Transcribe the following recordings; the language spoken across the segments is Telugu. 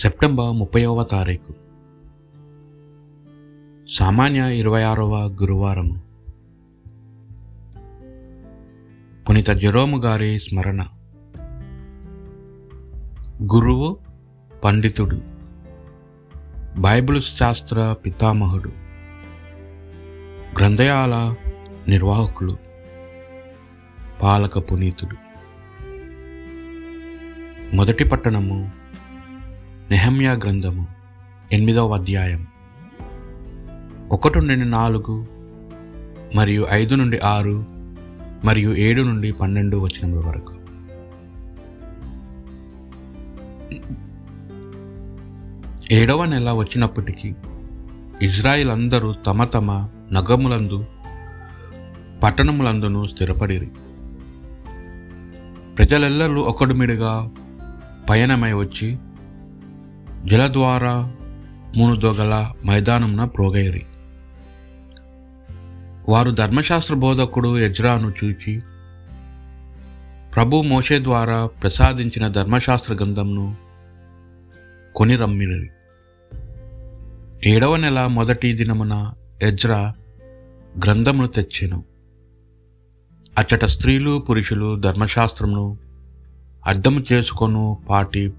సెప్టెంబర్ ముప్పైవ తారీఖు. సామాన్య ఇరవై ఆరవ గురువారం. పునీత జెరోము గారి స్మరణ. గురువు పండితుడు. బైబిల్ శాస్త్ర పితామహుడు. గ్రంథయాల నిర్వాహకులు. పాలక పునీతుడు. మొదటి పట్టణము నెహమ్యా గ్రంథము ఎనిమిదవ అధ్యాయం. ఒకటి నుండి నాలుగు మరియు ఐదు నుండి ఆరు మరియు ఏడు నుండి పన్నెండు వచనముల వరకు. ఏడవ నెల వచ్చినప్పటికీ ఇజ్రాయిల్ అందరూ తమ తమ నగములందు పట్టణములందును స్థిరపడిరి. ప్రజలెల్లరూ ఒకడుమిడిగా పయనమై వచ్చి జలద్వారా మునుదొగల మైదానంన ప్రోగైరి. వారు ధర్మశాస్త్ర బోధకుడు ఎజ్రాను చూచి ప్రభు మోషే ద్వారా ప్రసాదించిన ధర్మశాస్త్ర గ్రంథంను కొని రమ్మిరి ఏడవ నెల మొదటి దినమున ఎజ్రా గ్రంథమును తెచ్చెను. అచ్చట స్త్రీలు పురుషులు ధర్మశాస్త్రమును అర్థము చేసుకొను పాటి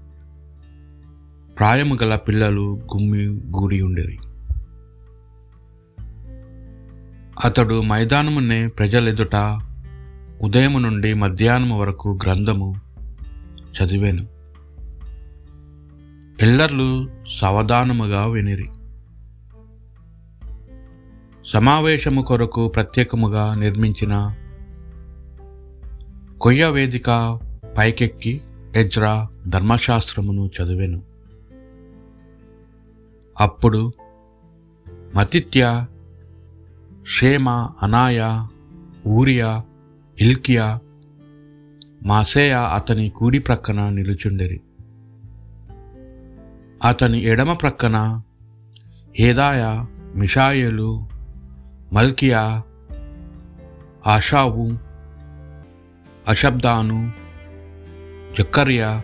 ప్రాయము గల పిల్లలు గుమ్మి గూడి ఉండేది అతడు మైదానమునే ప్రజలెదుట ఉదయం నుండి మధ్యాహ్నం వరకు గ్రంథము చదివాను. ఎల్లర్లు సవధానముగా వినిరి. సమావేశము కొరకు ప్రత్యేకముగా నిర్మించిన కొయ్య వేదిక పైకెక్కి ఎజ్రా ధర్మశాస్త్రమును చదివాను. అప్పుడు మతిత్య షేమ అనాయ ఊరియా ఇల్కియా మాసేయ అతని కూడి ప్రక్కన నిలుచుండెరి. అతని ఎడమ ప్రక్కన హేదాయ మిషాయేలు మల్కియా ఆషావు అషబ్దాను జక్కర్యా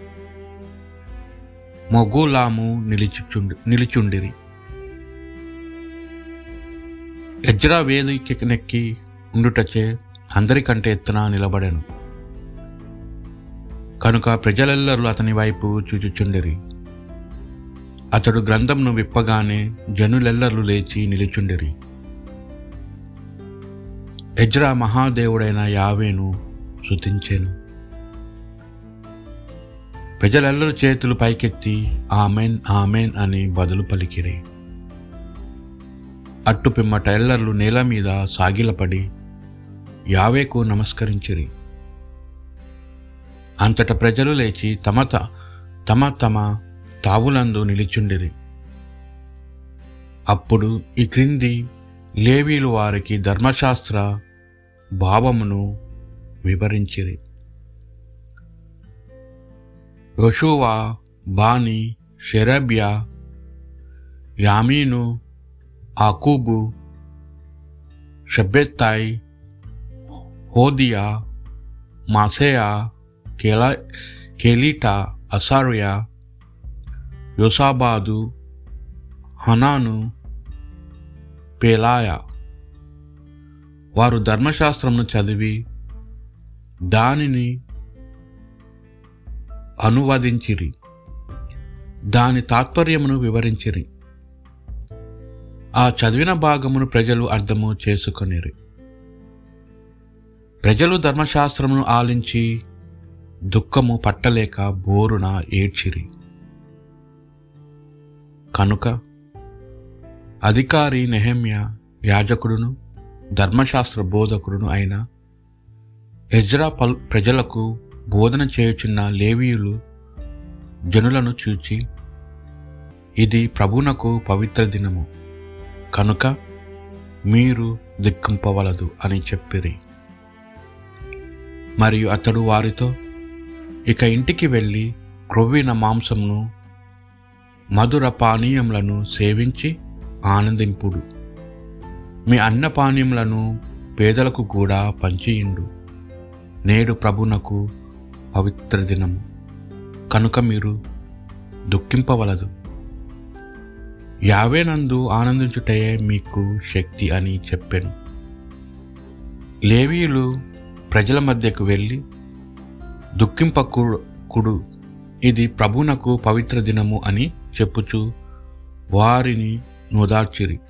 మొగులాము నిలిచుచుండి నిలిచుండిరి. ఎజ్రా వేదికెక్కి ఉండుటచే అందరికంటే ఎత్తున నిలబడెను. కనుక ప్రజలెల్లరూ అతని వైపు చూచుచుండిరి. అతడు గ్రంథంను విప్పగానే జనులెల్లరూ లేచి నిలుచుండిరి. ఎజ్రా మహాదేవుడైన యావేను శృతించెను ప్రజలెల్లరూ చేతులు పైకెత్తి ఆమెన్ ఆమెన్ అని బదులు పలికిరి. అట్టు పిమ్మట ఎల్లర్లు నేల మీద సాగిలపడి యావేకు నమస్కరించిరి. అంతట ప్రజలు లేచి తమ త- తమ తమ తావులందు నిలిచుండిరి. అప్పుడు ఈ క్రింది లేవీలు వారికి ధర్మశాస్త్ర భావమును వివరించిరి. యెషూవా బాని షెరబ్యా యామీను ఆకూబు షబ్బెత్తాయ్ హోదియా మాసేయా కేలా కేలీటా అసారియా యోసాబాదు హనాను పేలాయ. వారు ధర్మశాస్త్రంను చదివి దానిని అనువదించిరి. దాని తాత్పర్యమును వివరించిరి. ఆ చదివిన భాగమును ప్రజలు అర్థము చేసుకొనిరి. ప్రజలు ధర్మశాస్త్రమును ఆలించి దుఃఖము పట్టలేక బోరున ఏడ్చిరి. కనుక అధికారి నెహమ్య యాజకుడును ధర్మశాస్త్ర బోధకుడును అయిన ఎజ్రా పల్ ప్రజలకు బోధన చేయుచున్న లేవీయులు జనులను చూచి ఇది ప్రభునకు పవిత్ర దినము కనుక మీరు దిక్కింపవలదు అని చెప్పిరి. మరియు అతడు వారితో ఇక ఇంటికి వెళ్ళి క్రొవ్విన మాంసమును మధుర పానీయములను సేవించి ఆనందింపుడు. మీ అన్నపానీయములను పేదలకు కూడా పంచియిండు. నేడు ప్రభునకు పవిత్ర దినము. కనుక మీరు దుఃఖింపవలదు. యావేనందు ఆనందించుటయే మీకు శక్తి అని చెప్పాను. లేవీయులు ప్రజల మధ్యకు వెళ్ళి దుఃఖింపకుడు ఇది ప్రభునకు పవిత్ర దినము అని చెప్పుచు వారిని నుదార్చిరి.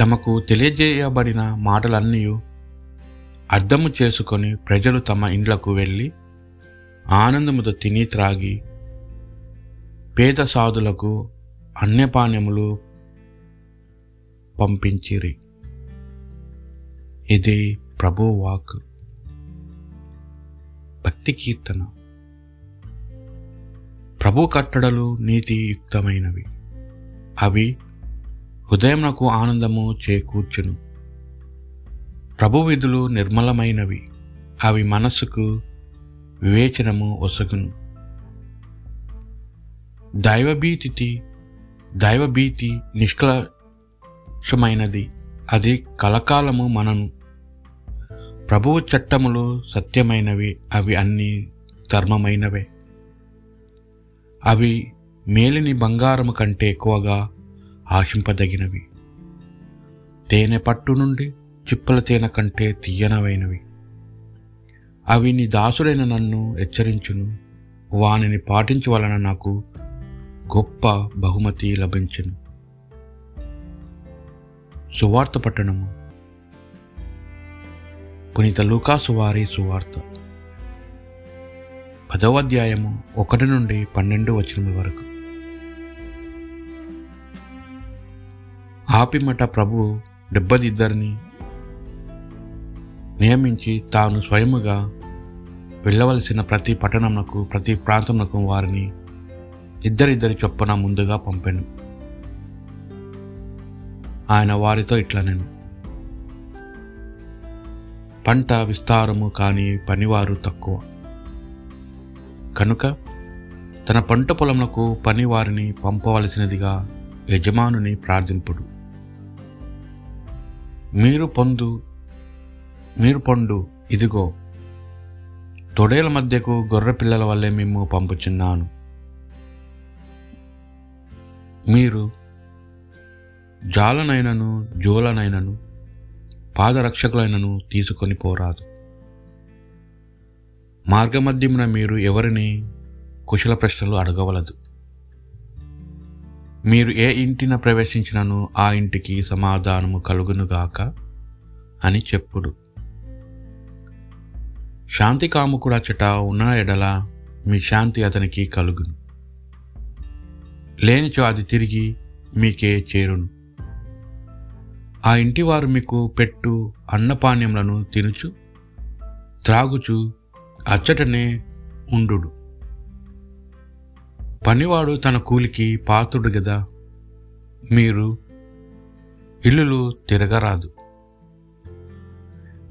తమకు తెలియజేయబడిన మాటలన్నీ అర్థము చేసుకొని ప్రజలు తమ ఇండ్లకు వెళ్ళి ఆనందముతో తిని త్రాగి పేద సాధులకు అన్యపానములు పంపించిరి. ఇది ప్రభు వాక్ భక్తి కీర్తన. ప్రభు కట్టడలు నీతియుక్తమైనవి. అవి హృదయమునకు ఆనందము చేకూర్చును. ప్రభు విధులు నిర్మలమైనవి. అవి మనసుకు వివేచనము ఒసగును. దైవభీతి దైవభీతి నిష్కలషమైనది అది కలకాలము మనను. ప్రభువు చట్టములు సత్యమైనవి అవి అన్ని ధర్మమైనవే. అవి మేలిని బంగారము కంటే ఎక్కువగా ఆశింపదగినవి. తేనె పట్టు నుండి చిప్పల తేనె కంటే తీయనవైనవి. అవి నీ దాసుడైన నన్ను హెచ్చరించును. వానిని పాటించు వలన నాకు గొప్ప బహుమతి లభించును. సువార్త పట్టణము. పునీత లూకాసు వారి సువార్త. పదవ అధ్యాయము ఒకటి నుండి పన్నెండు వచనముల వరకు. ఆపిమట ప్రభు డెబ్బదిద్దరిని నియమించి తాను స్వయముగా వెళ్ళవలసిన ప్రతి పట్టణమునకు ప్రతి ప్రాంతమునకు వారిని ఇద్దరిద్దరి చొప్పున ముందుగా పంపాను. ఆయన వారితో ఇట్లా నేను. పంట విస్తారము కానీ పనివారు తక్కువ. కనుక తన పంట పొలములకు పనివారిని పంపవలసినదిగా యజమానుని ప్రార్థింపుడు. మీరు పొందు మీరు పండు ఇదిగో తొడేల మధ్యకు గొర్రె పిల్లల వల్లే మేము పంపుచున్నాను. మీరు జాలనైనను జోలనైనను పాదరక్షకులైనను తీసుకొని పోరాదు. మార్గమధ్యమున మీరు ఎవరిని కుశల ప్రశ్నలు అడగవలదు. మీరు ఏ ఇంటిన ప్రవేశించినను ఆ ఇంటికి సమాధానము కలుగునుగాక అని చెప్పుడు. శాంతి కాముకుడచ్చట ఉన్న ఎడల మీ శాంతి అతనికి కలుగును. లేనిచో అది తిరిగి మీకే చేరును. ఆ ఇంటి వారు మీకు పెట్టు అన్నపానీయములను తినుచు త్రాగుచు అచ్చటనే ఉండు పనివాడు తన కూలికి పాతుడు గదా మీరు ఇల్లులు తిరగరాదు.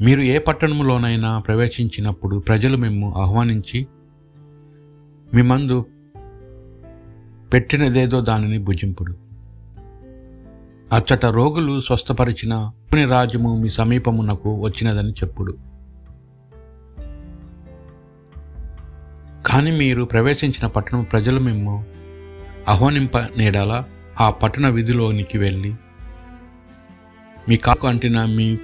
మీరు ఏ పట్టణంలోనైనా ప్రవేశించినప్పుడు ప్రజలు మేము ఆహ్వానించి మీ మందు పెట్టినదేదో దానిని భుజింపుడు. అచ్చట రోగులు స్వస్థపరిచిన దేవుని రాజ్యము మీ సమీపమునకు వచ్చినదని చెప్పుడు. కానీ మీరు ప్రవేశించిన పట్టణం ప్రజలు మేము ఆహ్వానింప నేడాల? ఆ పట్టణ విధిలోనికి వెళ్ళి మీ కాకు అంటిన మీ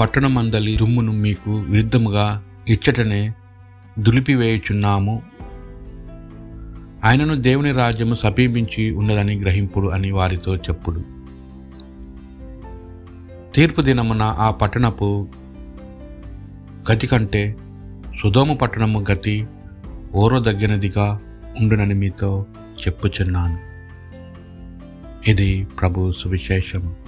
పట్టణమందలి దుమ్మును మీకు విరుద్ధముగా ఇచ్చటనే దులిపివేయుచున్నాము. ఆయనను దేవుని రాజ్యము సమీపించి ఉన్నదని గ్రహింపుడు అని వారితో చెప్పుడు. తీర్పు దినమున ఆ పట్టణపు గతి కంటే సుధోమ పట్టణము గతి ఓరదగినదిగా ఉండునని మీతో చెప్పుచున్నాను. ఇది ప్రభు సువిశేషము.